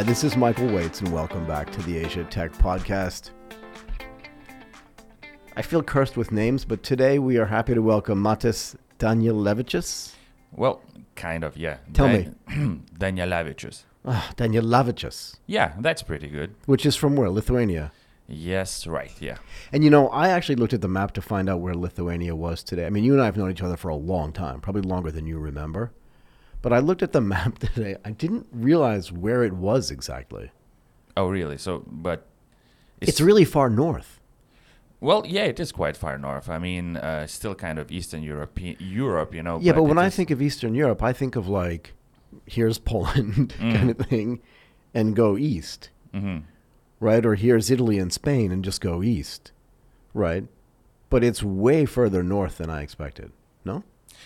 Hi, this is Michael Waitze, and welcome back to the Asia Tech Podcast. I feel cursed with names, but today we are happy to welcome Matas Danielevicius. Well, kind of, yeah. Tell me. Danielevicius. Ah, Danielevicius, Yeah, that's pretty good. which is from where? Lithuania. Yes, right, yeah. And you know, I actually looked at the map to find out where Lithuania was today. I mean, you and I have known each other for a long time, probably longer than you remember. But I looked at the map today. I didn't realize where it was exactly. Oh, really? So, but It's, really far north. well, yeah, it is quite far north. I mean, uh, still kind of Eastern Europe, Europe, you know. Yeah, but when I think of Eastern Europe, I think of like, here's Poland Mm. kind of thing, and go east, Mhm. right? Or here's Italy and Spain and just go east, right? But it's way further north than I expected. No?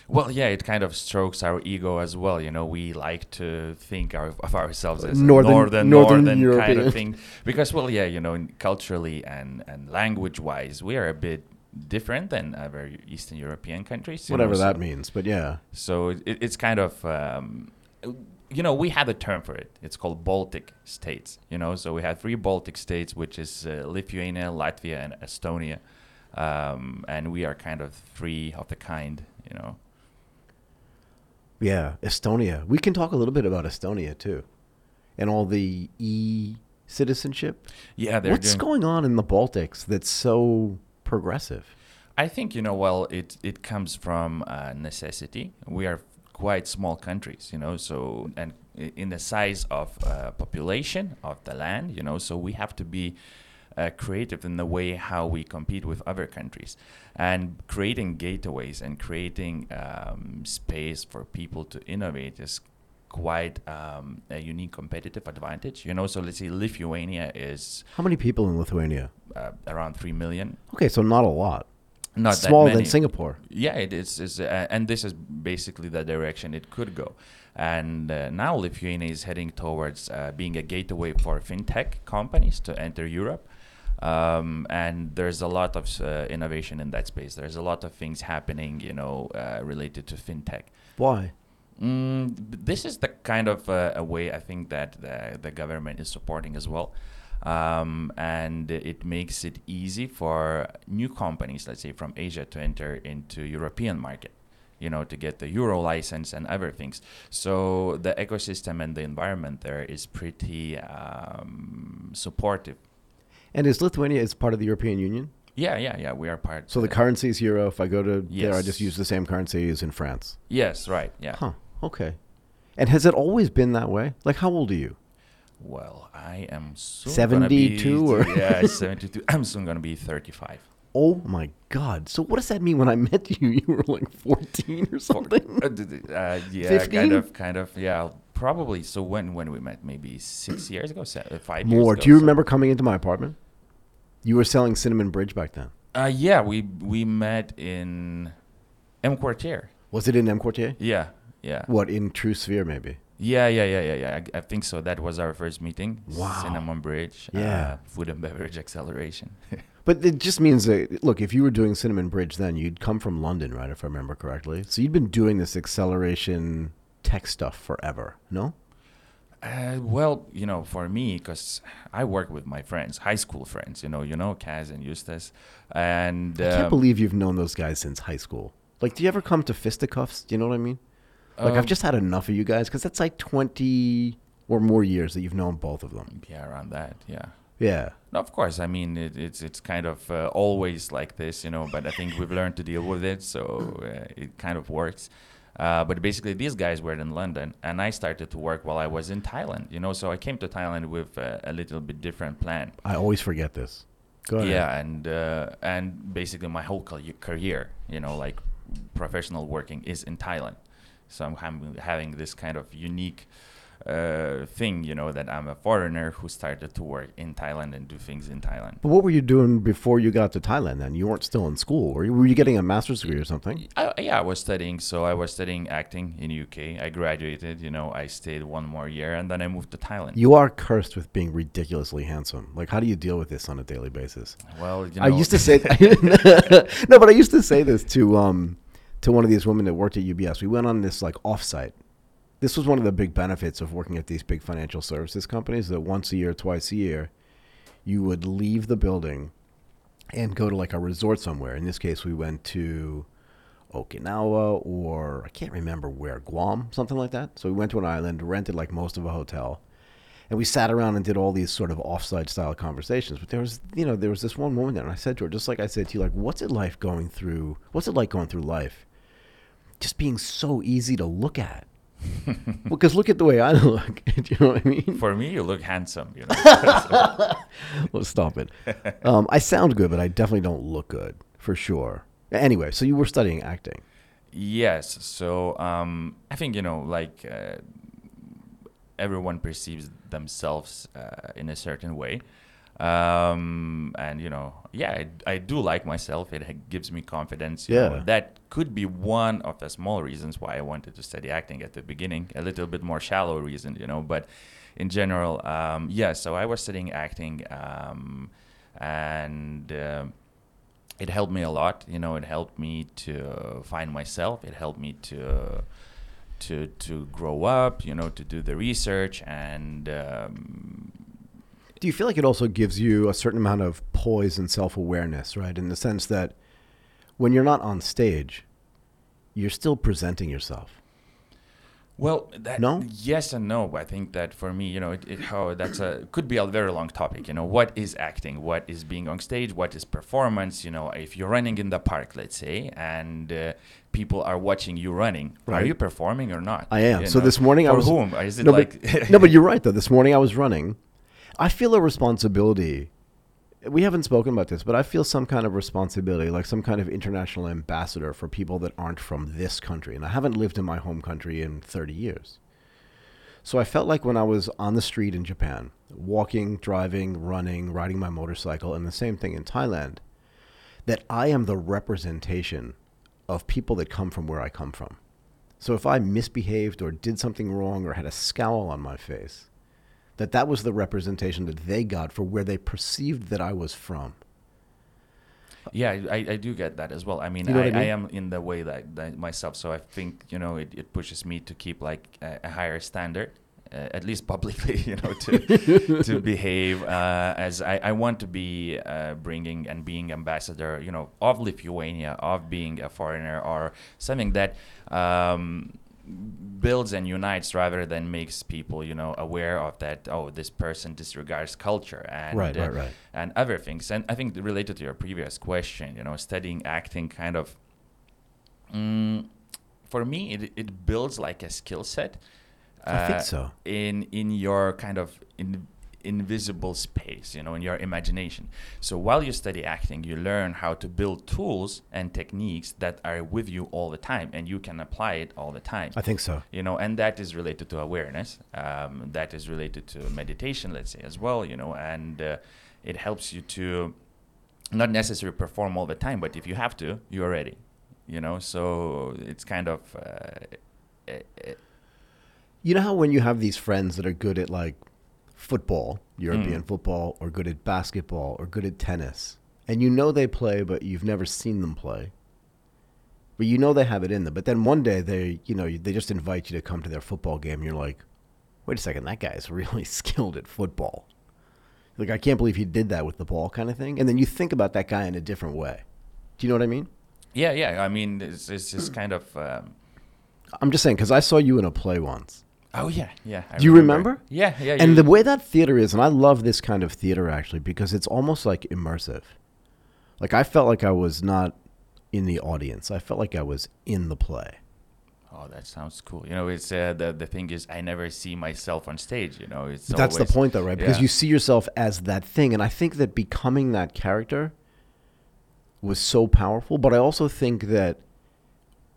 Well, yeah, it kind of strokes our ego as well. You know, we like to think our, of ourselves as a Northern- northern, Northern northern, kind European. of thing. Because, well, yeah, you know, culturally and, and language-wise, we are a bit different than other Eastern European countries. know, Whatever so- that means. But yeah. So it, it's kind of, um, you know, we have a term for it. It's called Baltic states. You know, so we have three Baltic states, which is uh, Lithuania, Latvia, and Estonia, um, and we are kind of three of the kind. You know. Yeah, Estonia. We can talk a little bit about Estonia too, and all the e citizenship. Yeah, they're What's doing. going on in the Baltics that's so progressive? I think you know. Well, it it comes from uh, necessity. We are quite small countries, you know. So and in the size of uh, population of the land, you know. So we have to be uh, creative in the way how we compete with other countries, and creating gateways and creating um, space for people to innovate is quite um, a unique competitive advantage. You know. So let's say Lithuania is How many people in Lithuania? uh, around three million. Okay, so not a lot. Not Smaller than Singapore. Yeah, it is. is uh, and this is basically the direction it could go. And uh, now Lithuania is heading towards uh, being a gateway for fintech companies to enter Europe. Um, and there's a lot of uh, innovation in that space. There's a lot of things happening, you know, uh, related to fintech. Why? Mm, this is the kind of uh, a way I think that the, the government is supporting as well. Um, and it makes it easy for new companies, let's say from Asia, to enter into European market. You know, to get the euro license and other things. So the ecosystem and the environment there is pretty um, supportive. And is Lithuania is part of the European Union? Yeah, yeah, yeah. We are part. So the currency is euro. If I go to there, I just use the same currency as in France. Yes, right. Yeah. Huh. Okay. And has it always been that way? Like, how old are you? Well, I am 72 be, or- yeah, seventy-two. I'm soon gonna be thirty-five. Oh my God! So what does that mean? When I met you, you were like fourteen or something. Uh, uh, yeah, 15? kind of, kind of. Yeah, probably. So when when we met, maybe six years ago, se- uh, five years More. ago. Do you so- remember coming into my apartment? You were selling Cinnamon Bridge back then. Uh, yeah, we we met in EmQuartier. Was it in EmQuartier? Yeah, yeah, What in True Sphere maybe? yeah, yeah, yeah, yeah, yeah. I, I think so. That was our first meeting. Wow. Cinnamon Bridge. Yeah. Uh, food and beverage acceleration. But it just means that look, if you were doing Cinnamon Bridge then, you'd come from London, right? If I remember correctly. So you'd been doing this acceleration tech stuff forever, no? Uh, well, you know, for me, because I work with my friends, high school friends. You know, you know, Kaz and Eustace, and I can't um, believe you've known those guys since high school. Like, do you ever come to fisticuffs? Do you know what I mean? Like, I've um, just had enough of you guys because that's like twenty or more years that you've known both of them. yeah around that. Yeah. Yeah. No, of course. I mean, it, it's it's kind of uh, always like this, you know. But I think we've learned to deal with it, so uh, it kind of works. Uh, but basically, these guys were in London, and I started to work while I was in Thailand. You know, so I came to Thailand with uh, a little bit different plan. I always forget this. Go ahead. Yeah, and uh, and basically my whole career, you know, like professional working is in Thailand. So I'm having, having this kind of unique uh, thing, you know, that I'm a foreigner who started to work in Thailand and do things in Thailand. But what were you doing before you got to Thailand then? You weren't still in school. Were you, were you getting a master's degree or something? I, yeah, I was studying. So I was studying acting in UK. I graduated. You know, I stayed one more year, and then I moved to Thailand. You are cursed with being ridiculously handsome. Like, how do you deal with this on a daily basis? well, you know, I used to say, no, but I used to say this to um to one of these women that worked at UBS. We went on this like offsite. This was one of the big benefits of working at these big financial services companies that once a year, twice a year, you would leave the building and go to like a resort somewhere. In this case, we went to Okinawa or I can't remember where, Guam, something like that. So we went to an island, rented like most of a hotel, and we sat around and did all these sort of offsite style conversations. But there was, you know, there was this one woman there, and I said to her, just like I said to you, like, what's it like going through? What's it like going through life? Just being so easy to look at. well, because look at the way I look. Do you know what I mean? For me, you look handsome. You know. well, stop it. Um, I sound good, but I definitely don't look good for sure. Anyway, so you were studying acting. Yes. So um, I think you know, like uh, everyone perceives themselves uh, in a certain way, um, and you know, yeah, I, I do like myself. It gives me confidence. you know. Yeah. that could be one of the small reasons why I wanted to study acting at the beginning. A little bit more shallow reason, you know, but in general, um, yeah. So I was studying acting, um, and. um it helped me a lot. You know, it helped me to find myself. It helped me to to to grow up. You know, to do the research and. Um, Do you feel like it also gives you a certain amount of poise and self awareness, right? In the sense that when you're not on stage, you're still presenting yourself. well, that, No? yes and no. I think that for me, you know, it, it how that's a could be a very long topic. You know, what is acting? What is being on stage? What is performance? You know, if you're running in the park, let's say, and uh, people are watching you running, are you performing or not? I am. So know? this morning I for was- whom? Is it no, like but, no, but you're right, though. This morning I was running. I feel a responsibility. We haven't spoken about this, but I feel some kind of responsibility, like some kind of international ambassador for people that aren't from this country. And I haven't lived in my home country in 30 years. So I felt like when I was on the street in Japan, walking, driving, running, riding my motorcycle, and the same thing in Thailand, that I am the representation of people that come from where I come from. So if I misbehaved or did something wrong or had a scowl on my face, that that was the representation that they got for where they perceived that I was from. Yeah, I, I do get that as well. I mean, You know I, I I, am in the way that, that myself, so I think you know it, it pushes me to keep like a, a higher standard, uh, at least publicly, you know, to to behave uh, as I, I want to be uh, bringing and being ambassador, you know, of Lithuania, of being a foreigner or something that. Um, builds and unites rather than makes people you know aware of that oh this person disregards culture and Right, uh, right, right. and other things. And I think related to your previous question, you know, studying acting kind of, mm, for me, it, it builds like a skill set. I think uh, so. In in your kind of in, invisible space, you know, in your imagination. So while you study acting, you learn how to build tools and techniques that are with you all the time, and you can apply it all the time I think so. you know and that is related to awareness um, that is related to meditation let's say as well you know and uh, it helps you to not necessarily perform all the time but if you have to you're ready you know so it's kind of uh, eh, eh, You know how when you have these friends that are good at like football, European Mm. football, or good at basketball, or good at tennis, and you know they play, but you've never seen them play. But you know they have it in them. But then one day they, you know, they just invite you to come to their football game. And you're like, wait a second, that guy's really skilled at football. Like I can't believe he did that with the ball, kind of thing. And then you think about that guy in a different way. Do you know what I mean? yeah yeah i mean it's, it's just kind of um, I'm just saying because I saw you in a play once. Oh yeah yeah I Do you remember? yeah yeah And you- the way that theater is, and I love this kind of theater actually because it's almost like immersive. Like I felt like I was not in the audience. I felt like I was in the play. Oh, that sounds cool. You know, it's uh, the the thing is, I never see myself on stage. You know, it's that's the point though, right? Because yeah. you see yourself as that thing. And I think that becoming that character was so powerful. But I also think that,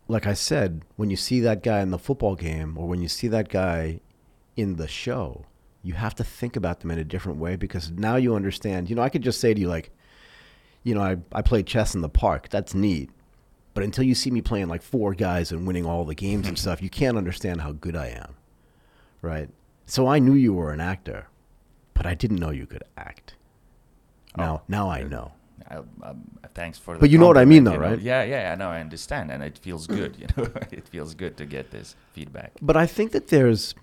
like I said, when you see that guy in the football game or when you see that guy in the show, you have to think about them in a different way because now you understand. You know, I could just say to you, like, you know, I, I played chess in the park. That's neat. But until you see me playing like four guys and winning all the games and stuff, you can't understand how good I am. Right? So I knew you were an actor, but I didn't know you could act. Now, Oh, now I know. I, um, thanks for. The But you know what I mean, though, know? right? Yeah, yeah, I know, I understand, and it feels good. You know, it feels good to get this feedback. But I think that there's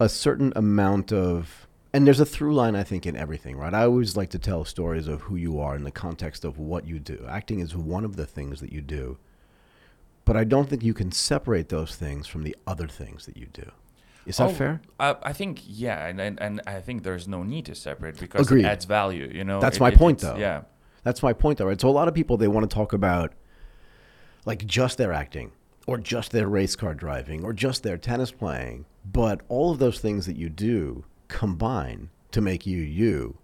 a certain amount of, and there's a through line, I think, in everything, right? I always like to tell stories of who you are in the context of what you do. Acting is one of the things that you do, but I don't think you can separate those things from the other things that you do. Is that Oh, fair? Uh, I think yeah, and, and and I think there's no need to separate because Agreed. it adds value. You know, That's It- my it- point, though. Yeah, That's my point, though, right? So a lot of people they want to talk about like just their acting, or just their race car driving, or just their tennis playing, but all of those things that you do combine to make you you,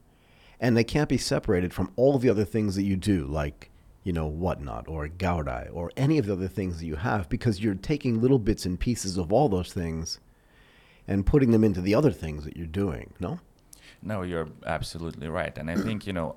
and they can't be separated from all of the other things that you do, like you know whatnot, or gaorai, or any of the other things that you have, because you're taking little bits and pieces of all those things and putting them into the other things that you're doing. No. No, you're absolutely right, and I think you know,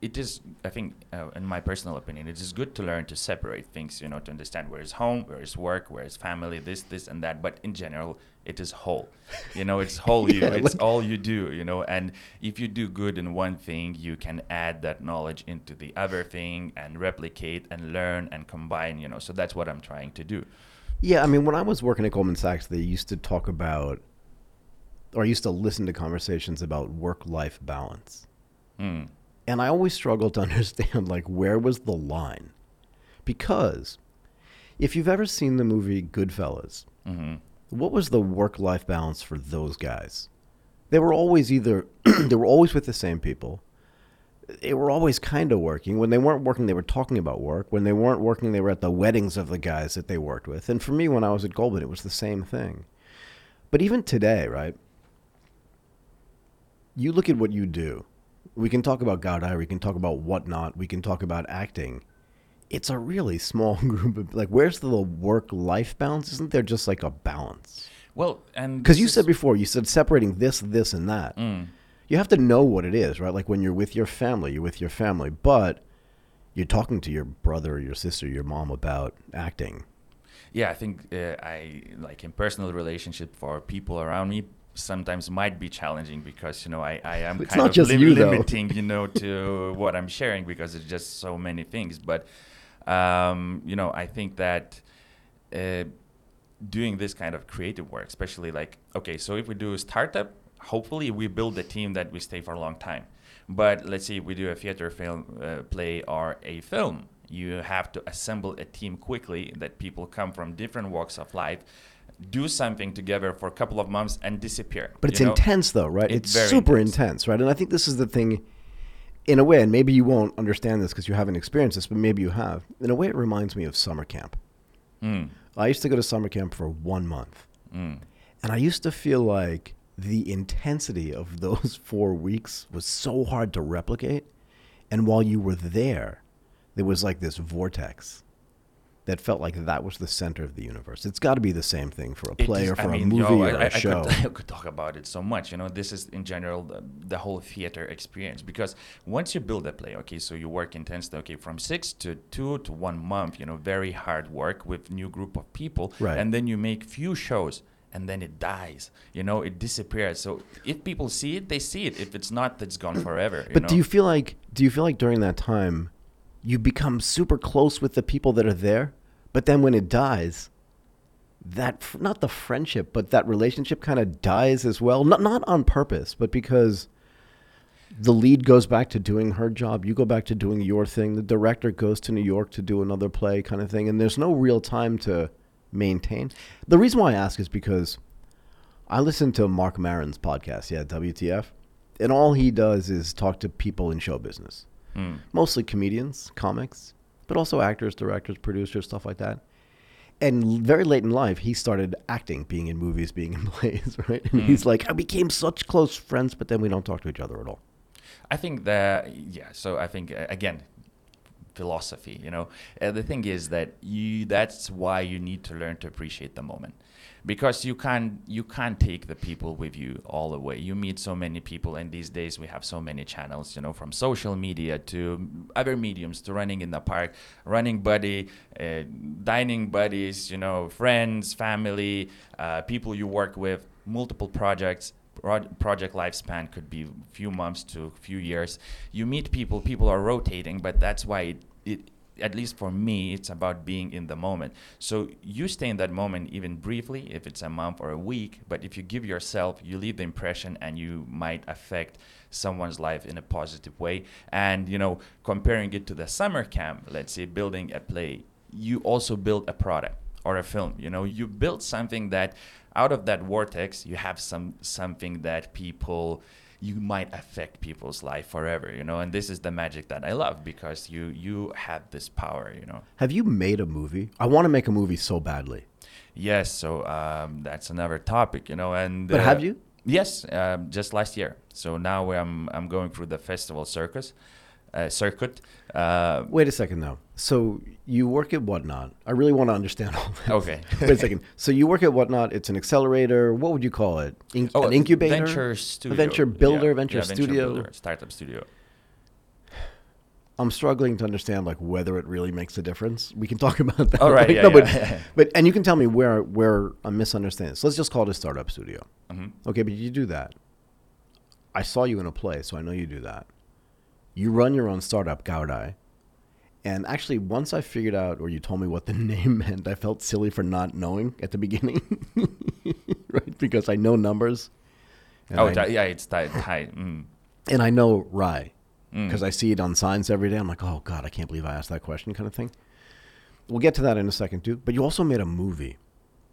it is. I think, uh, in my personal opinion, it is good to learn to separate things. You know, to understand where is home, where is work, where is family, this, this, and that. But in general, it is whole. You know, it's whole you. Yeah, It's like- all you do. You know, and if you do good in one thing, you can add that knowledge into the other thing and replicate and learn and combine. You know, so that's what I'm trying to do. Yeah, I mean, when I was working at Goldman Sachs, they used to talk about, or I used to listen to conversations about work-life balance, Mm. And I always struggled to understand like where was the line, because if you've ever seen the movie Goodfellas, hmm what was the work-life balance for those guys? They were always either they were always with the same people. They were always kind of working. When they weren't working, they were talking about work. When they weren't working, they were at the weddings of the guys that they worked with. And for me, when I was at Goldman, it was the same thing. But even today, right? You look at what you do. We can talk about Gaorai, we can talk about whatnot, we can talk about acting. It's a really small group of like. Where's the work-life balance? Isn't there just like a balance? Well, and Because you is- said before, you said separating this, this, and that. Mm. You have to know what it is, right? Like when you're with your family, you're with your family, but you're talking to your brother or your sister, your mom about acting. yeah i think uh, i like in personal relationship for people around me sometimes might be challenging because you know i, I am It's kind not of lim- you, limiting you know to what i'm sharing because it's just so many things. But um, you know i think that uh, doing this kind of creative work especially like okay so if we do a startup hopefully we build a team that we stay for a long time. But let's say we do a theater film uh, play or a film you have to assemble a team quickly that people come from different walks of life do something together for a couple of months and disappear But it's know? intense, though, right? It's It's, super intense. intense. right? And I think this is the thing, in a way, and maybe you won't understand this because you haven't experienced this, but maybe you have. In a way, it reminds me of summer camp. Mm, I used to go to summer camp for one month, mm. and I used to feel like the intensity of those four weeks was so hard to replicate. And while you were there, there was like this vortex that felt like that was the center of the universe. It's got to be the same thing for a play is- or for I a mean, movie yo, or I, a I show. Could, I could talk about it so much. You know, this is in general the, the whole theater experience because once you build a play, okay, so you work intensely, okay, from six to two to one month, you know, very hard work with new group of people, Right. and then you make few shows. And then it dies, you know, it disappears. So if people see it, they see it. If it's not, it's gone forever. You But know? do you feel like do you feel like during that time you become super close with the people that are there, but then when it dies, that not the friendship, but that relationship kind of dies as well. Not not on purpose, but because the lead goes back to doing her job, you go back to doing your thing. The director goes to New York to do another play, kind of thing, and there's no real time to maintain. The reason why I ask is because I listen to Marc Maron's podcast, yeah, WTF, and all he does is talk to people in show business, Mm. mostly comedians, comics, but also actors, directors, producers, stuff like that. And very late in life, he started acting, being in movies, being in plays, right? And he's like, I became such close friends, but then we don't talk to each other at all. I think that yeah. So I think again, philosophy. You know, uh, the thing is that you. That's why you need to learn to appreciate the moment, because you can't you can't take the people with you all the way. You meet so many people, and these days we have so many channels. You know, from social media to other mediums to running in the park, running buddy, uh, dining buddies. You know, friends, family, uh, people you work with, multiple projects project lifespan could be few months to few years. You meet people, people are rotating, but that's why it, it at least for me, it's about being in the moment. So you stay in that moment even briefly, if it's a month or a week. But if you give yourself, you leave the impression, and you might affect someone's life in a positive way. And you know, comparing it to the summer camp, let's say building a play, you also build a product or a film. You know, you build something that out of that vortex, you have some something that people you might affect people's life forever you know and this is the magic that i love because you you have this power you know Have you made a movie? I want to make a movie so badly. yes so um, that's another topic you know and But uh, have you? yes um, just last year so now i'm i'm going through the festival circus uh, circuit uh, Wait a second, though. So you work at Whatnot. I really want to understand all this. okay Wait a second. So you work at Whatnot. It's an accelerator. What would you call it? In- oh an incubator? venture studio venture builder, Yeah, venture yeah, studio. builder, startup studio I'm struggling to understand like whether it really makes a difference. We can talk about that. All right, Like, yeah, no, but, yeah. but and you can tell me where where I'm misunderstanding. So let's just call it a startup studio. Mhm. Okay, but you do that. I saw you in a play, so I know you do that. You run your own startup, Gaorai. And actually, once I figured out, or you told me what the name meant, I felt silly for not knowing at the beginning, right? Because I know numbers. And oh I, yeah it's tight tight mm. and I know Rye Mm. because I see it on signs every day. I'm like, oh God, I can't believe I asked that question, kind of thing. We'll get to that in a second, too. But you also made a movie.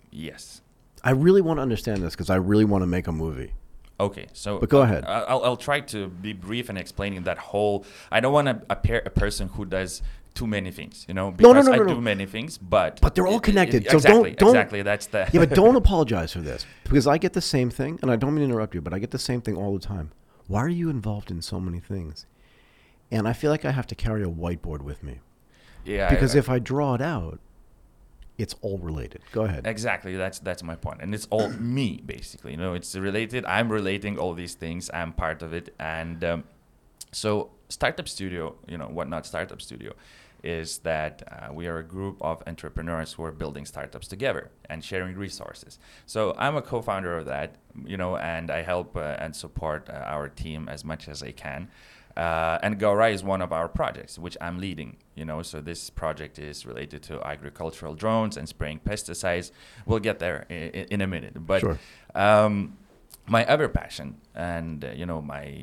yes I really want to understand this because I really want to make a movie. Okay, so But go ahead. I- I'll, I'll try to be brief and explain in explaining that whole. I don't want to appear a person who does too many things, you know, No, no, because no, I no, do no. many things, but But they're all it- it- connected, it- so don't- exactly, don't- exactly. That's the Yeah, but don't apologize for this because I get the same thing, and I don't mean to interrupt you, but I get the same thing all the time. Why are you involved in so many things? And I feel like I have to carry a whiteboard with me yeah, because I- if I draw it out, it's all related. Go ahead. Exactly, that's that's my point, and it's all me basically. You know, it's related. I'm relating all these things. I'm part of it, and um, so startup studio, you know, whatnot startup studio, is that uh, we are a group of entrepreneurs who are building startups together and sharing resources. So I'm a co-founder of that, you know, and I help uh, and support uh, our team as much as I can. Uh, and Gaorai is one of our projects, which I'm leading. You know, so this project is related to agricultural drones and spraying pesticides. We'll get there in, in a minute. But Sure. um, my other passion, and uh, you know, my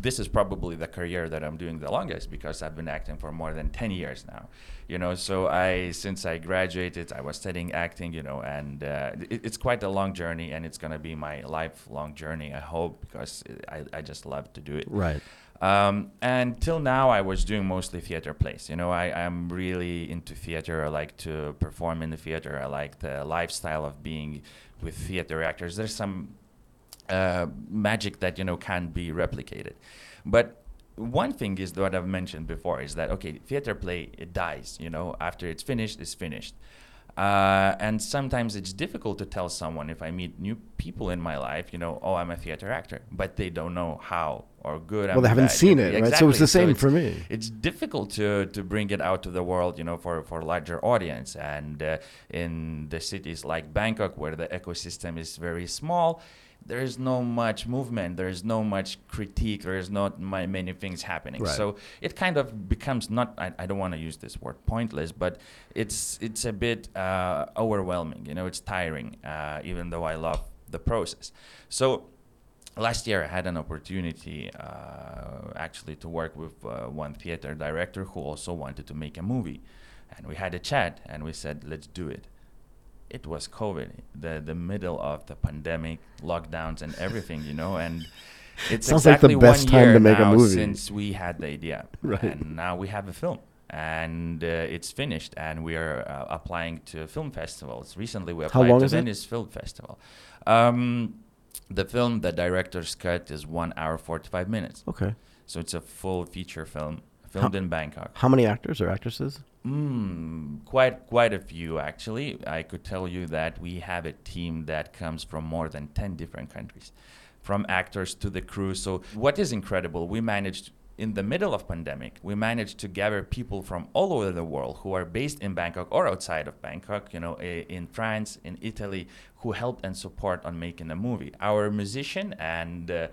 this is probably the career that I'm doing the longest because I've been acting for more than 10 years now. You know, so I since I graduated, I was studying acting. You know, and uh, it, it's quite a long journey, and it's gonna be my lifelong journey. I hope because I, I just love to do it. Right. Um, and till now, I was doing mostly theater plays. You know, I, I'm really into theater. I like to perform in the theater. I like the lifestyle of being with theater actors. There's some uh, magic that you know can't be replicated. But one thing is what I've mentioned before is that okay, theater play it dies. You know, after it's finished, it's finished. Uh, and sometimes it's difficult to tell someone if I meet new people in my life, you know, oh, I'm a theater actor, but they don't know how or good. Well, I'm they haven't bad. seen it, right? So it's the same it's- for me. It's difficult to to bring it out to the world, you know, for for a larger audience. And uh, in the cities like Bangkok, where the ecosystem is very small, there is no much movement. There is no much critique. There is not my, many things happening. Right. So it kind of becomes not. I, I don't want to use this word pointless, but it's it's a bit uh, overwhelming. You know, it's tiring. Uh, even though I love the process. So last year I had an opportunity uh, actually to work with uh, one theater director who also wanted to make a movie, and we had a chat and we said let's do it. It was COVID, the the middle of the pandemic, lockdowns and everything, you know, and it's Sounds like the best time to make a movie. since we had the idea, Right. and now we have a film. And uh, it's finished, and we are uh, applying to film festivals. Recently, we applied to it? Venice Film Festival. Um, the film, the director's cut is one hour forty five minutes, Okay. so it's a full feature film filmed in Bangkok. How many actors or actresses? Mm, quite quite a few actually. I could tell you that we have a team that comes from more than ten different countries, from actors to the crew. So what is incredible, we managed in the middle of pandemic, we managed to gather people from all over the world who are based in Bangkok or outside of Bangkok, you know, in France, in Italy, who helped and support on making the movie. Our musician and uh,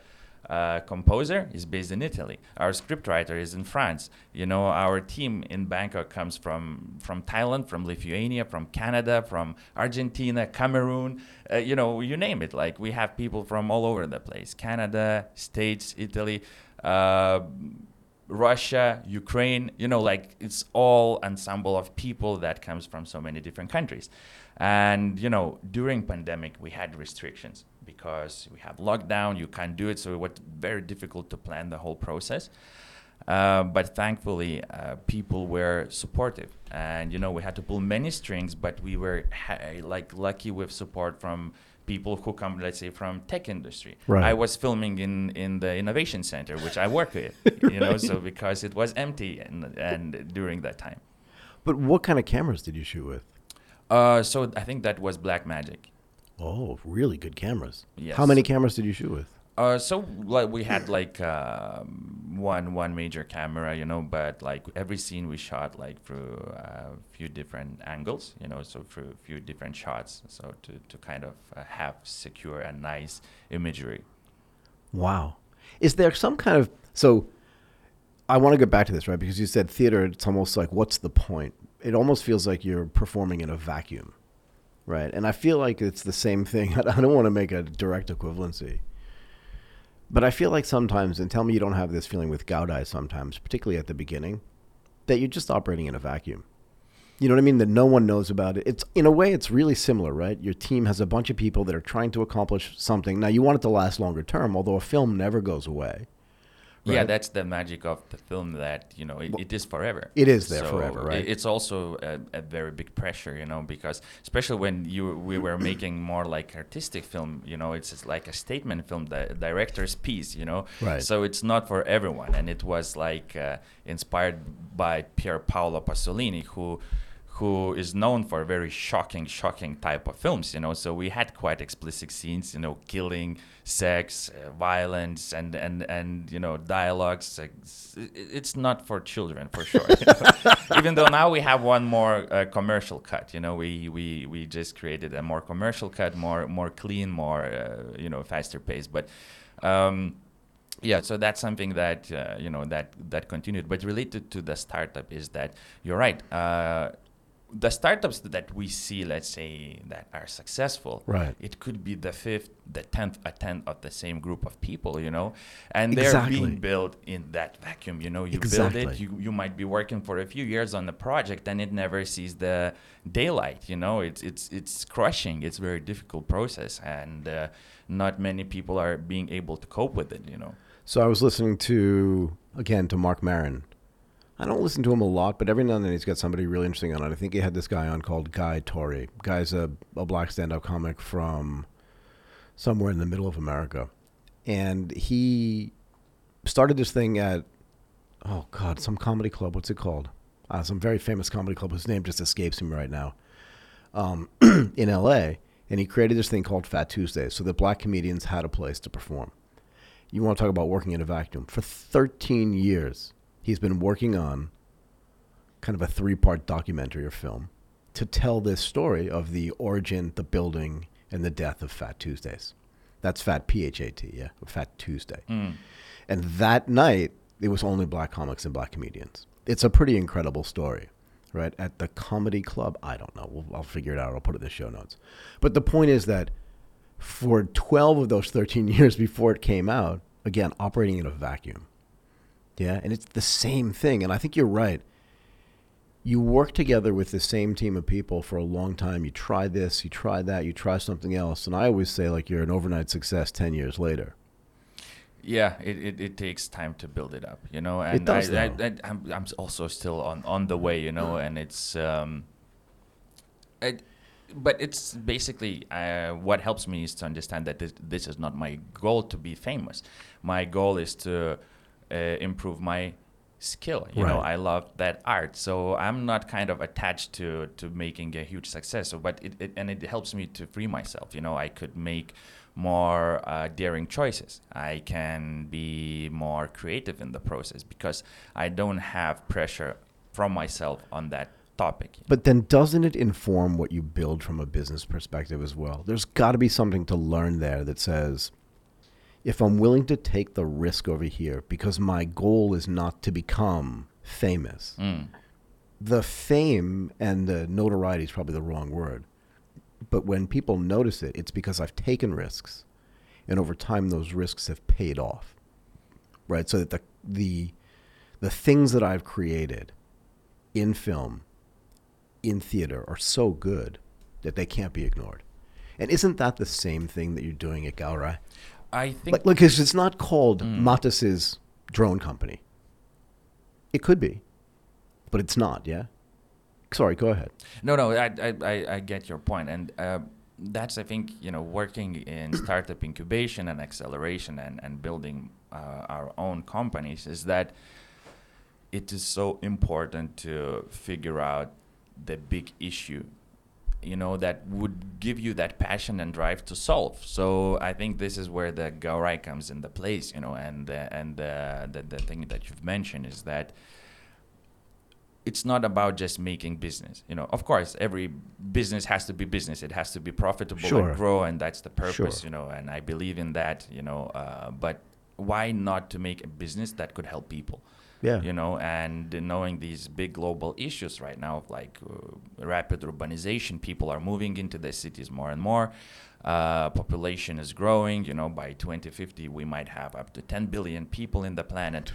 uh, composer is based in Italy. Our scriptwriter is in France. You know, our team in Bangkok comes from from Thailand, from Lithuania, from Canada, from Argentina, Cameroon. Uh, you know, you name it. Like we have people from all over the place: Canada, States, Italy. Uh, Russia, Ukraine, you know, like it's all ensemble of people that comes from so many different countries. And, you know, during pandemic, we had restrictions because we have lockdown, you can't do it. So it was very difficult to plan the whole process. Uh, but thankfully, uh, people were supportive, and you know we had to pull many strings, but we were ha- like lucky with support from people who come, let's say, from tech industry. Right. I was filming in in the innovation center, which I work with, you know, so because it was empty and and during that time. But what kind of cameras did you shoot with? Uh, so I think that was Blackmagic. Oh, really good cameras. Yes. How many cameras did you shoot with? Uh, so like we had like um, one one major camera, you know, but like every scene we shot like through a few different angles, you know, so through a few different shots, so to to kind of uh, have secure and nice imagery. Wow. Is there some kind of so I want to get back to this, right? Because you said theater, it's almost like what's the point? It almost feels like you're performing in a vacuum. Right. And I feel like it's the same thing. I don't want to make a direct equivalency. But I feel like sometimes, and tell me you don't have this feeling with Gaorai sometimes, particularly at the beginning, that you're just operating in a vacuum. You know what I mean? That no one knows about it. It's in a way, it's really similar, right? Your team has a bunch of people that are trying to accomplish something. Now, you want it to last longer term, although a film never goes away. Yeah, that's the magic of the film that you know it, it is forever. It is there So forever, right? It's also a, a very big pressure, you know, because especially when you we were making more like artistic film, you know, it's like a statement film, the director's piece, you know. Right. So it's not for everyone, and it was like uh, inspired by Pier Paolo Pasolini, who who is known for very shocking, shocking type of films, you know. So we had quite explicit scenes, you know, killing, sex, uh, violence, and and and you know, dialogues. It's not for children for sure. you know. Even though now we have one more uh, commercial cut, you know, we we we just created a more commercial cut, more more clean, more uh, you know, faster pace, but. Um, yeah, so that's something that uh, you know that that continued. But related to the startup is that you're right. Uh, the startups that we see, let's say, that are successful, Right. It could be the fifth, the tenth attempt of the same group of people, you know, and they're Exactly. being built in that vacuum. You know, you Exactly. build it, you you might be working for a few years on the project, and it never sees the daylight. You know, it's it's it's crushing. It's a very difficult process, and uh, not many people are being able to cope with it. You know. So I was listening to again to Marc Maron. I don't listen to him a lot, but every now and then he's got somebody really interesting on it. I think he had this guy on called Guy Torry. Guy's a, a black stand-up comic from somewhere in the middle of America, and he started this thing at oh god, some comedy club. What's it called? Uh, some very famous comedy club whose name just escapes me right now. Um, in L.A. and he created this thing called Fat Tuesdays, so that black comedians had a place to perform. You want to talk about working in a vacuum? For 13 years, he's been working on kind of a three part documentary or film to tell this story of the origin, the building, and the death of Fat Tuesdays. That's Fat P H A T, yeah, Fat Tuesday. Mm. And that night, it was only black comics and black comedians. It's a pretty incredible story, right? At the comedy club, I don't know. We'll, I'll figure it out. I'll put it in the show notes. But the point is that for 12 of those 13 years before it came out, again, operating in a vacuum. Yeah, and it's the same thing. And I think you're right. You work together with the same team of people for a long time. You try this, you try that, you try something else. And I always say, like, you're an overnight success 10 years later. Yeah, it, it, it takes time to build it up, you know. And It does, I, I. I, I'm I'm also still on, on the way, you know, and it's um, it, but it's basically uh, what helps me is to understand that this, this is not my goal to be famous. My goal is to uh, improve my skill. You know, I love that art. So I'm not kind of attached to to making a huge success. So, but it, it and it helps me to free myself. You know, I could make more uh, daring choices. I can be more creative in the process because I don't have pressure from myself on that topic. But then doesn't it inform what you build from a business perspective as well? There's got to be something to learn there that says if I'm willing to take the risk over here because my goal is not to become famous. Mm. The fame and the notoriety is probably the wrong word. But when people notice it, it's because I've taken risks and over time those risks have paid off. Right? So that the the the things that I've created in film in theater are so good that they can't be ignored. And isn't that the same thing that you're doing at Gaorai? I think Like, look, 'cause it's not called Mm. Matas's drone company. It could be, but it's not. Yeah. Sorry. Go ahead. No, no, I, I, I, I get your point, and uh, that's I think you know working in startup incubation and acceleration and and building uh, our own companies is that it is so important to figure out the big issue you know that would give you that passion and drive to solve so i think this is where the gaorai comes into place you know and uh, and uh, the, the thing that you've mentioned is that it's not about just making business. You know, of course, every business has to be business. It has to be profitable Sure. and grow, and that's the purpose. Sure. You know, and I believe in that. You know, uh, but why not to make a business that could help people? Yeah. You know, and knowing these big global issues right now, like uh, rapid urbanization, people are moving into the cities more and more. Uh, population is growing. You know, by 2050, we might have up to 10 billion people in the planet.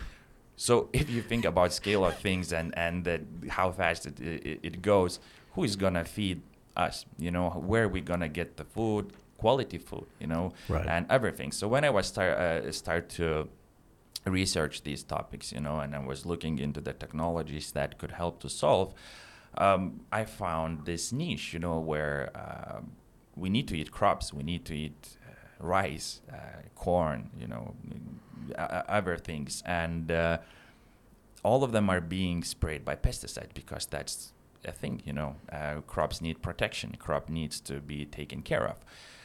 So if you think about scale of things and and that how fast it, it it goes, who is gonna feed us? You know, where are we gonna get the food, quality food? You know, Right. and everything. So when I was start uh, start to research these topics, you know, and I was looking into the technologies that could help to solve, um, I found this niche, you know, where uh, we need to eat crops, we need to eat uh, rice, uh, corn, you know, other things, and uh, all of them are being sprayed by pesticides because that's a thing, you know. Uh, crops need protection. Crop needs to be taken care of.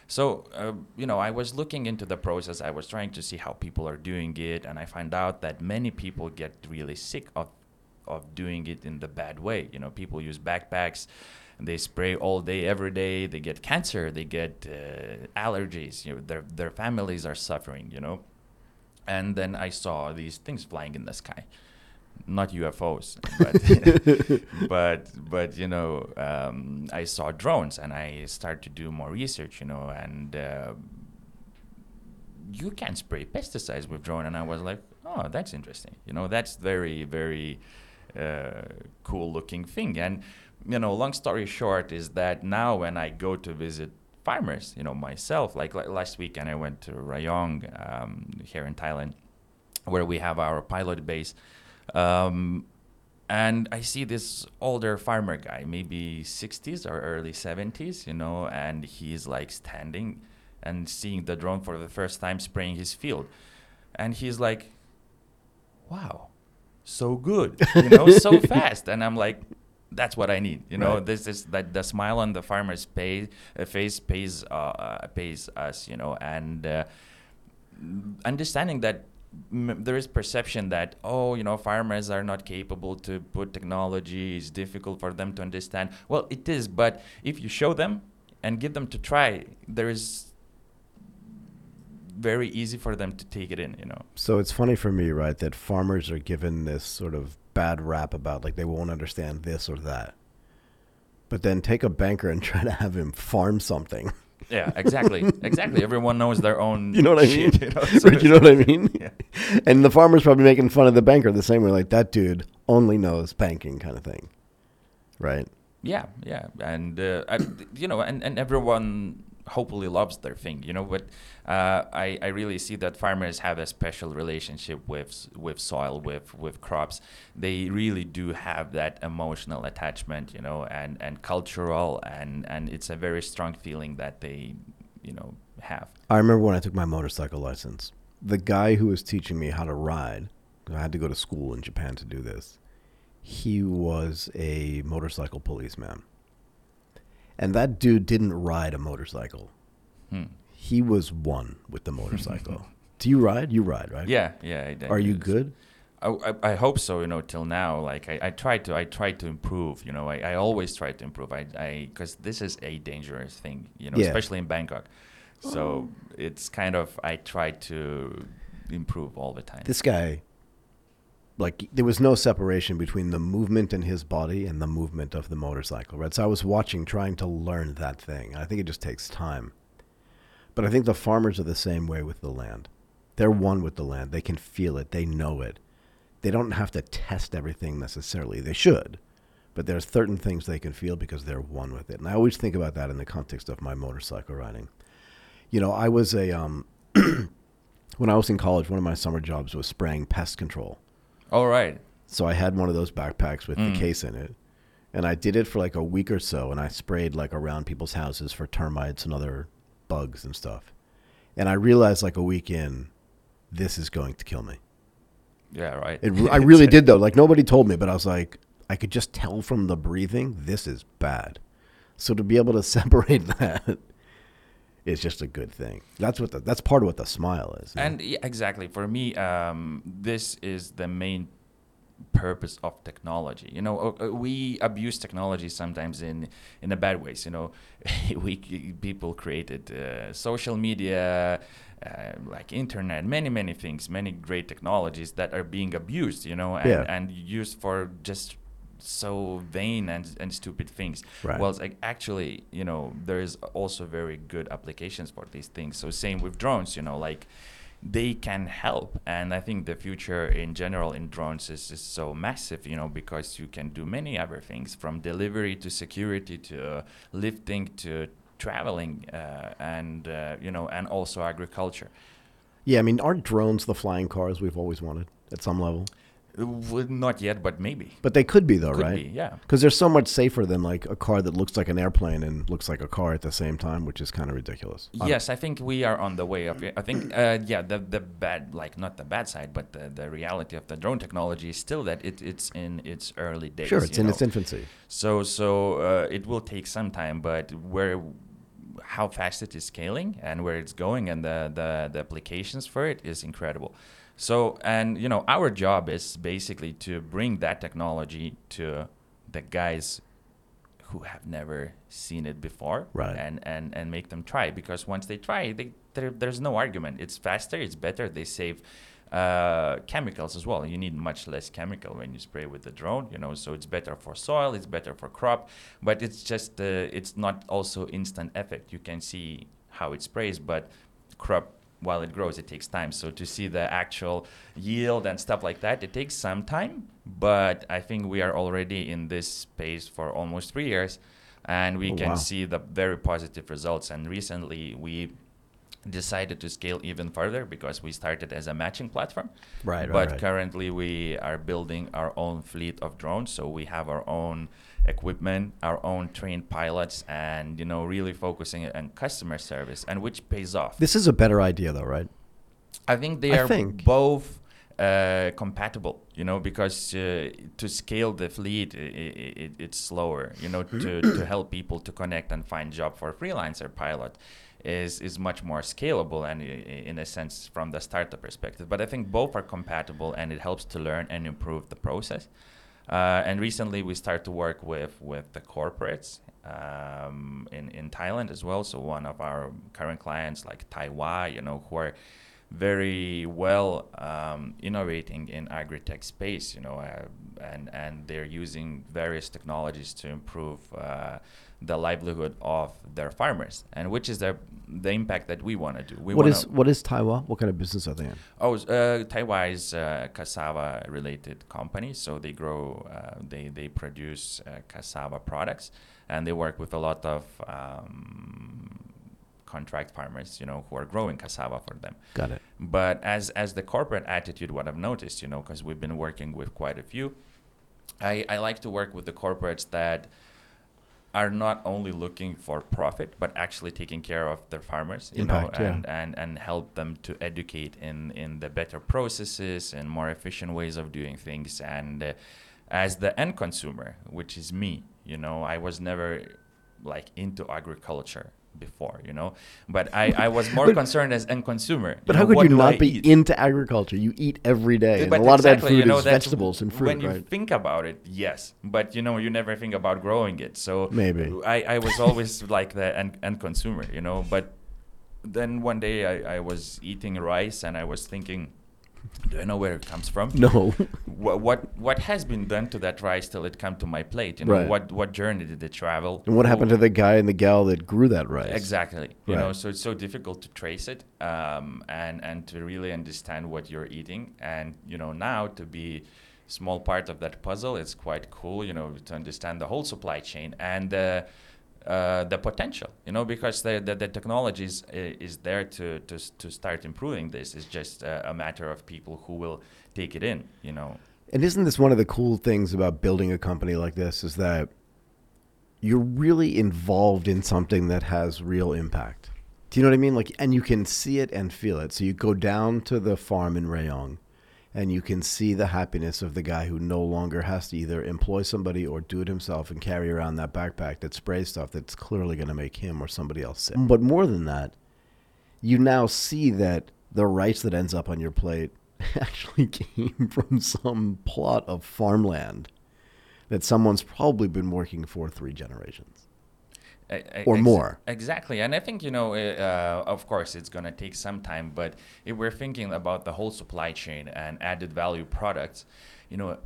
So, uh, you know, I was looking into the process. I was trying to see how people are doing it, and I find out that many people get really sick of of doing it in the bad way. You know, people use backpacks, they spray all day, every day. They get cancer. They get uh, allergies. You know, their their families are suffering. You know, and then I saw these things flying in the sky, not UFOs, but but but you know, um, I saw drones, and I started to do more research. You know, and uh, you can spray pesticides with drone, and I was like, oh, that's interesting. You know, that's very very uh, cool looking thing. And you know, long story short is that now when I go to visit farmers, you know, myself, like, like last weekend I went to Rayong um, here in Thailand, where we have our pilot base. Um, and I see this older farmer guy, maybe 60s or early 70s, you know, and he's like standing and seeing the drone for the first time spraying his field. And he's like, wow, so good, you know, so fast. And I'm like, that's what I need, you know. Right. This is that the smile on the farmer's pay, uh, face pays uh, uh, pays us, you know, and uh, understanding that there is perception that oh you know farmers are not capable to put technology it's difficult for them to understand well it is but if you show them and give them to try there is very easy for them to take it in you know So it's funny for me, right, that farmers are given this sort of bad rap about like they won't understand this or that. But then take a banker and try to have him farm something. Yeah exactly exactly everyone knows their own You know what I mean? shit, you know, so you know what I mean? Yeah. And the farmer's probably making fun of the banker the same way, like that dude only knows banking kind of thing. Right? Yeah, yeah, and uh, I, you know, and, and everyone hopefully loves their thing, you know. But uh, I I really see that farmers have a special relationship with with soil, with with crops. They really do have that emotional attachment, you know, and and cultural, and and it's a very strong feeling that they, you know, have. I remember when I took my motorcycle license. The guy who was teaching me how to ride I had to go to school in Japan to do this. He was a motorcycle policeman. And that dude didn't ride a motorcycle. Hmm. He was one with the motorcycle. Do you ride? You ride, right? Yeah, yeah. I, I Are you good? I, I, I hope so. You know, till now, like I, I try to, I try to improve. You know, I, I always try to improve. I, I, because this is a dangerous thing. You know, Yeah. especially in Bangkok. So it's kind of I try to improve all the time. This guy, like, there was no separation between the movement in his body and the movement of the motorcycle, right? So I was watching, trying to learn that thing. I think it just takes time. But I think the farmers are the same way with the land. They're one with the land. They can feel it. They know it. They don't have to test everything necessarily. They should. But there's certain things they can feel because they're one with it. And I always think about that in the context of my motorcycle riding. You know, I was a um when I was in college, one of my summer jobs was spraying pest control. All right. So I had one of those backpacks with Mm. the case in it. And I did it for like a week or so and I sprayed like around people's houses for termites and other bugs and stuff. And I realized like a week in, this is going to kill me. Yeah, right. It, I really did though. Like nobody told me, but I was like, I could just tell from the breathing, this is bad. So to be able to separate that is just a good thing. That's what the, that's part of what the smile is. And yeah, exactly for me, um, this is the main purpose of technology. You know, uh, we abuse technology sometimes in in a bad ways. You know, we people created uh, social media. Uh, like internet, many many things, many great technologies that are being abused, you know, and, Yeah. and used for just so vain and, and stupid things. Right. Well, like actually, you know, there is also very good applications for these things. So same with drones, you know, like they can help. And I think the future in general in drones is, is so massive, you know, because you can do many other things from delivery to security to uh, lifting to traveling uh, and, uh, you know, and also agriculture. yeah, I mean, aren't drones the flying cars we've always wanted at some level? Well, Not yet, but maybe. But they could be though, Could right? be, yeah. Because they're so much safer than like a car that looks like an airplane and looks like a car at the same time, which is kind of ridiculous. Yes, I think we are on the way it. I think, uh, yeah, the the bad, like not the bad side, but the, the reality of the drone technology is still that it, it's in its early days. sure, it's in know. its infancy. So so uh, it will take some time, but where how fast it is scaling and where it's going and the, the, the applications for it is incredible. So and you know our job is basically to bring that technology to the guys who have never seen it before Right. and, and, and make them try because once they try they, there, there's no argument. It's faster it's better they save uh, chemicals as well. You need much less chemical when you spray with the drone you know so it's better for soil it's better for crop but it's just uh, it's not also instant effect. You can see how it sprays but crop while it grows it takes time so to see the actual yield and stuff like that it takes some time but i think we are already in this space for almost three years and we Oh, can wow. see the very positive results and recently we decided to scale even further because we started as a matching platform Right, right, but right. currently we are building our own fleet of drones so we have our own equipment our own trained pilots and you know really focusing on customer service and which pays off This is a better idea, though, right? I think they I are think. both uh, compatible, you know, because uh, to scale the fleet, i i it, it's slower, you know, to, to help people to connect and find job for freelancer pilot is is much more scalable and in a sense from the startup perspective. But I think both are compatible and it helps to learn and improve the process. Uh, and recently we start to work with, with the corporates um, in, in Thailand as well. So one of our current clients like Thai Wah, you know, who are very well um, innovating in agri-tech space, you know, uh, and, and they're using various technologies to improve uh, the livelihood of their farmers, and which is the, the impact that we want to do. We What is what is Thai Wah? What kind of business are they in? Oh, uh, Thai Wah is a cassava-related company, so they grow, uh, they they produce uh, cassava products, and they work with a lot of um, contract farmers, you know, who are growing cassava for them. Got it. But as as the corporate attitude, what I've noticed, you know, because we've been working with quite a few, I, I like to work with the corporates that are not only looking for profit but actually taking care of their farmers you Impact, know yeah. and, and and help them to educate in in the better processes and more efficient ways of doing things and uh, as the end consumer which is me you know i was never like into agriculture before you know but i i was more But- concerned as end consumer But know, how could you not be eat? into agriculture? You eat every day, and But a lot exactly, of that food you know, is vegetables and fruit, When you right? think about it, yes, but you know, you never think about growing it. So Maybe. I, I was always like the end, end consumer, you know. But then one day I, I was eating rice and I was thinking, do I know where it comes from? No, What, what what has been done to that rice till it come to my plate? You know, Right. what what journey did it travel? and what happened to the guy and the gal that grew that rice? Exactly. You know, so it's so difficult to trace it um, and and to really understand what you're eating. And you know, now to be small part of that puzzle, it's quite cool. You know, to understand the whole supply chain and the uh, the potential. You know, because the the, the technology is, is there to, to to start improving this. It's just a, a matter of people who will take it in. You know. And isn't this one of the cool things about building a company like this? Is that you're really involved in something that has real impact. Do you know what I mean? Like, and you can see it and feel it. So you go down to the farm in Rayong, and you can see the happiness of the guy who no longer has to either employ somebody or do it himself and carry around that backpack that sprays stuff that's clearly going to make him or somebody else sick. But more than that, you now see that the rice that ends up on your plate actually came from some plot of farmland that someone's probably been working for three generations. Or ex- more. Exactly, and I think you know, uh, of course, it's gonna take some time. But if we're thinking about the whole supply chain and added value products, you know,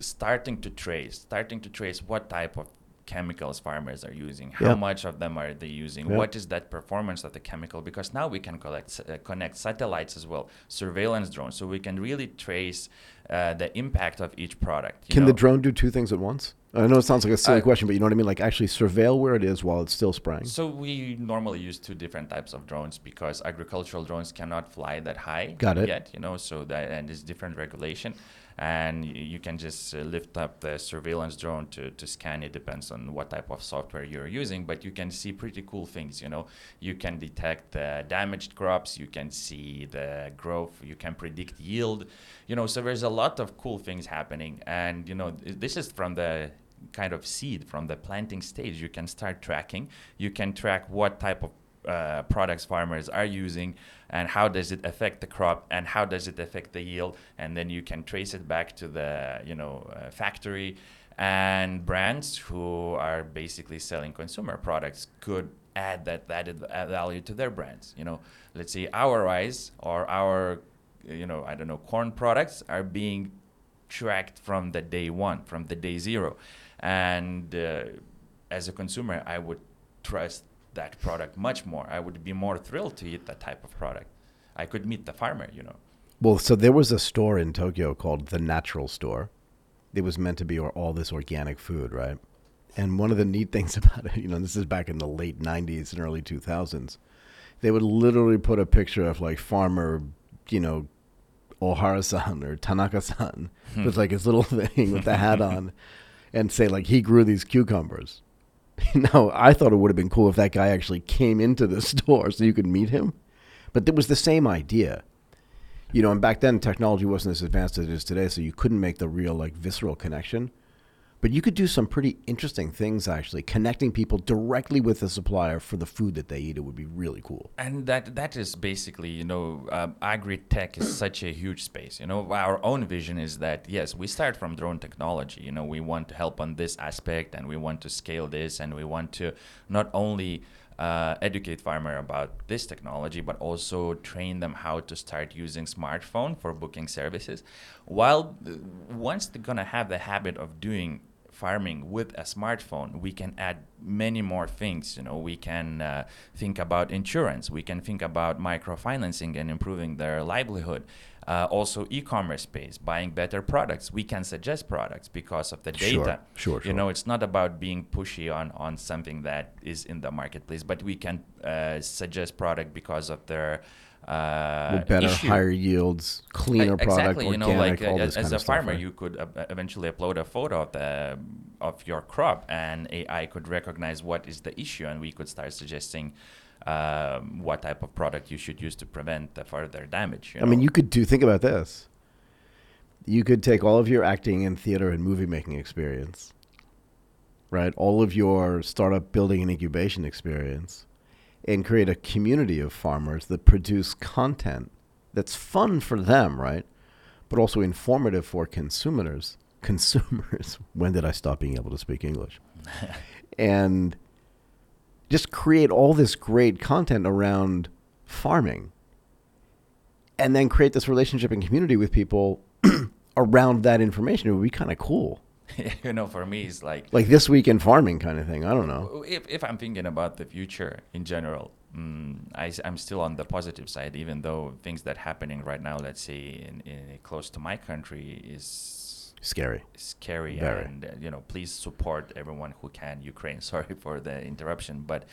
starting to trace, starting to trace what type of chemicals farmers are using, how Yeah. much of them are they using, Yeah. what is that performance of the chemical? Because now we can collect, uh, connect satellites as well, surveillance drones, so we can really trace uh, the impact of each product. you Can the drone do two things at once? I know it sounds like a silly Uh, question, but you know what I mean? Like actually surveil where it is while it's still spraying. So we normally use two different types of drones because agricultural drones cannot fly that high Got it. yet, you know, so that and it's different regulation. And you can just uh, lift up the surveillance drone to, to scan. It, depends on what type of software you're using, but you can see pretty cool things, you know. You can detect the damaged crops, you can see the growth, you can predict yield, you know, so there's a lot of cool things happening. And, you know, this is from the kind of seed from the planting stage. You can start tracking. You can track what type of uh, products farmers are using and how does it affect the crop and how does it affect the yield? And then you can trace it back to the you know uh, factory. And brands who are basically selling consumer products could add that added value to their brands. You know let's say our rice or our you know i don't know corn products are being tracked from the day one, from the day zero. And uh, as a consumer, I would trust that product much more. I would be more thrilled to eat that type of product. I could meet the farmer, you know. Well, so there was a store in Tokyo called the Natural Store. It was meant to be all this organic food, right? And one of the neat things about it, you know, this is back in the late 90s and early 2000s, they would literally put a picture of like farmer, you know, Ohara-san or Tanaka-san hmm. with like his little thing with the hat on and say like he grew these cucumbers. now, I thought it would have been cool if that guy actually came into the store so you could meet him. But it was the same idea you know, and back then technology wasn't as advanced as it is today, so you couldn't make the real like visceral connection. But you could do some pretty interesting things actually, connecting people directly with the supplier for the food that they eat. It would be really cool. And that that is basically, you know, um, agri-tech is such a huge space. You know, our own vision is that yes, we start from drone technology. You know, we want to help on this aspect, and we want to scale this, and we want to not only uh, educate farmer about this technology, but also train them how to start using smartphone for booking services. While uh, once they're gonna have the habit of doing farming with a smartphone, we can add many more things. You know, we can uh, think about insurance. We can think about microfinancing and improving their livelihood. Uh, also, e-commerce space, buying better products. We can suggest products because of the Sure, data. sure, You sure. know, it's not about being pushy on on something that is in the marketplace, but we can uh, suggest product because of their uh, better, issue. higher yields, cleaner product, exactly, you know, organic, like all as, this kind as a of stuff, farmer, right? you could uh, eventually upload a photo of the of your crop, and AI could recognize what is the issue, and we could start suggesting um, what type of product you should use to prevent the further damage. You I mean, you could do. Think about this. You could take all of your acting and theater and movie making experience, right? All of your startup building and incubation experience, and create a community of farmers that produce content that's fun for them, right? But also informative for consumers. Consumers. when did I stop being able to speak English? and just create all this great content around farming and then create this relationship and community with people around that information. It would be kind of cool. you know, for me, it's like Like this week in farming kind of thing. I don't know. if, if I'm thinking about the future in general, mm, I, am still on the positive side, even though things that happening right now, let's say in, in close to my country, is Scary. scary. Very. And uh, you know, please support everyone who can Ukraine. Sorry for the interruption, but.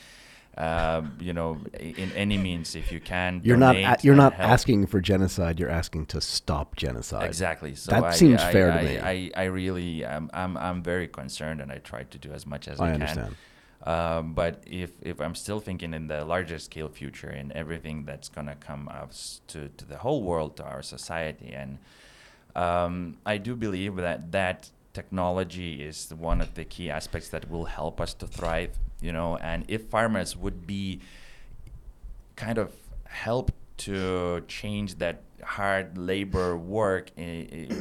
Um, you know, in any means, if you can, You're not a- you're not help. asking for genocide. You're asking to stop genocide. Exactly. So That I, seems I, fair to I, me. I, I really, um, I'm, I'm very concerned, and I try to do as much as I, I can. understand. Um, but if, if I'm still thinking in the larger scale future and everything that's gonna come out s- to, to the whole world, to our society, and um, I do believe that that technology is one of the key aspects that will help us to thrive. You know, and if farmers would be kind of help to change that hard labor work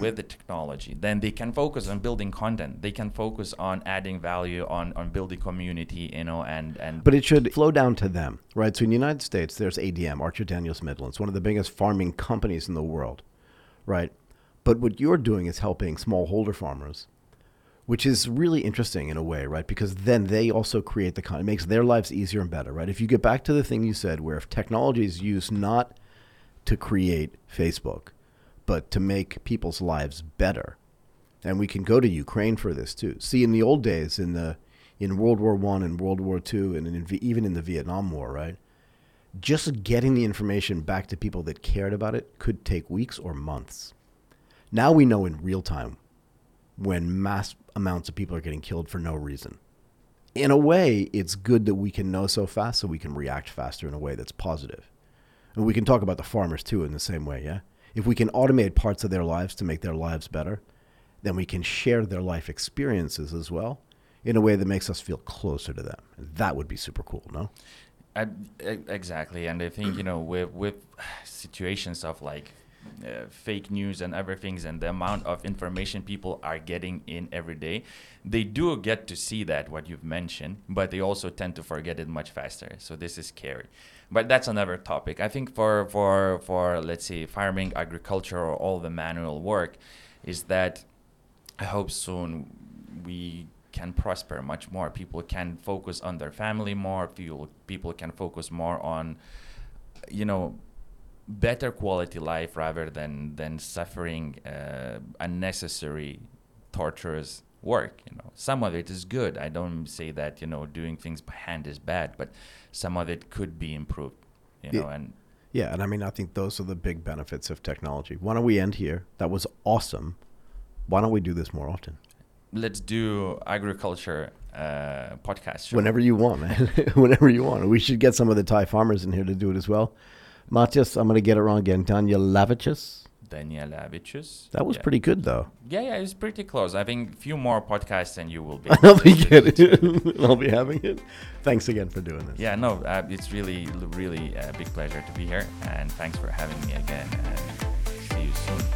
with the technology then they can focus on building content they can focus on adding value on, on building community you know and and But it should flow down to them, right? So in the United States, there's ADM, Archer Daniels Midlands, one of the biggest farming companies in the world, right? But what you're doing is helping smallholder farmers, which is really interesting in a way, right? Because then they also create the content, it makes their lives easier and better, right? If you get back to the thing you said, where if technology is used not to create Facebook, but to make people's lives better, and we can go to Ukraine for this too. See, in the old days, in the in World War One and World War Two, and in, even in the Vietnam War, right? Just getting the information back to people that cared about it could take weeks or months. Now we know in real time when mass amounts of people are getting killed for no reason. In a way, it's good that we can know so fast so we can react faster in a way that's positive. And we can talk about the farmers too in the same way, yeah? If we can automate parts of their lives to make their lives better, then we can share their life experiences as well in a way that makes us feel closer to them. And that would be super cool, no? I, exactly, and I think you know with with situations of like uh, fake news and other things, and the amount of information people are getting in every day, they do get to see that what you've mentioned, but they also tend to forget it much faster. So this is scary, but that's another topic. I think for for for let's say farming, agriculture, or all the manual work, is that I hope soon we can prosper much more. People can focus on their family more. People people can focus more on, you know, better quality life rather than than suffering uh, unnecessary, torturous work. You know, some of it is good. I don't say that you know doing things by hand is bad, but some of it could be improved. You Yeah. know, and Yeah, and I mean, I think those are the big benefits of technology. Why don't we end here? That was awesome. Why don't we do this more often? let's do agriculture uh, podcast. show. Whenever you want, man. Whenever you want. We should get some of the Thai farmers in here to do it as well. Matas, I'm going to get it wrong again. Daniel Lavicius. Daniel Avicius. That was Yeah. pretty good, though. Yeah, yeah, it's pretty close. I think a few more podcasts and you will be. I'll be getting it. I'll be having it. Thanks again for doing this. Yeah, no, uh, it's really, really a big pleasure to be here, and thanks for having me again. And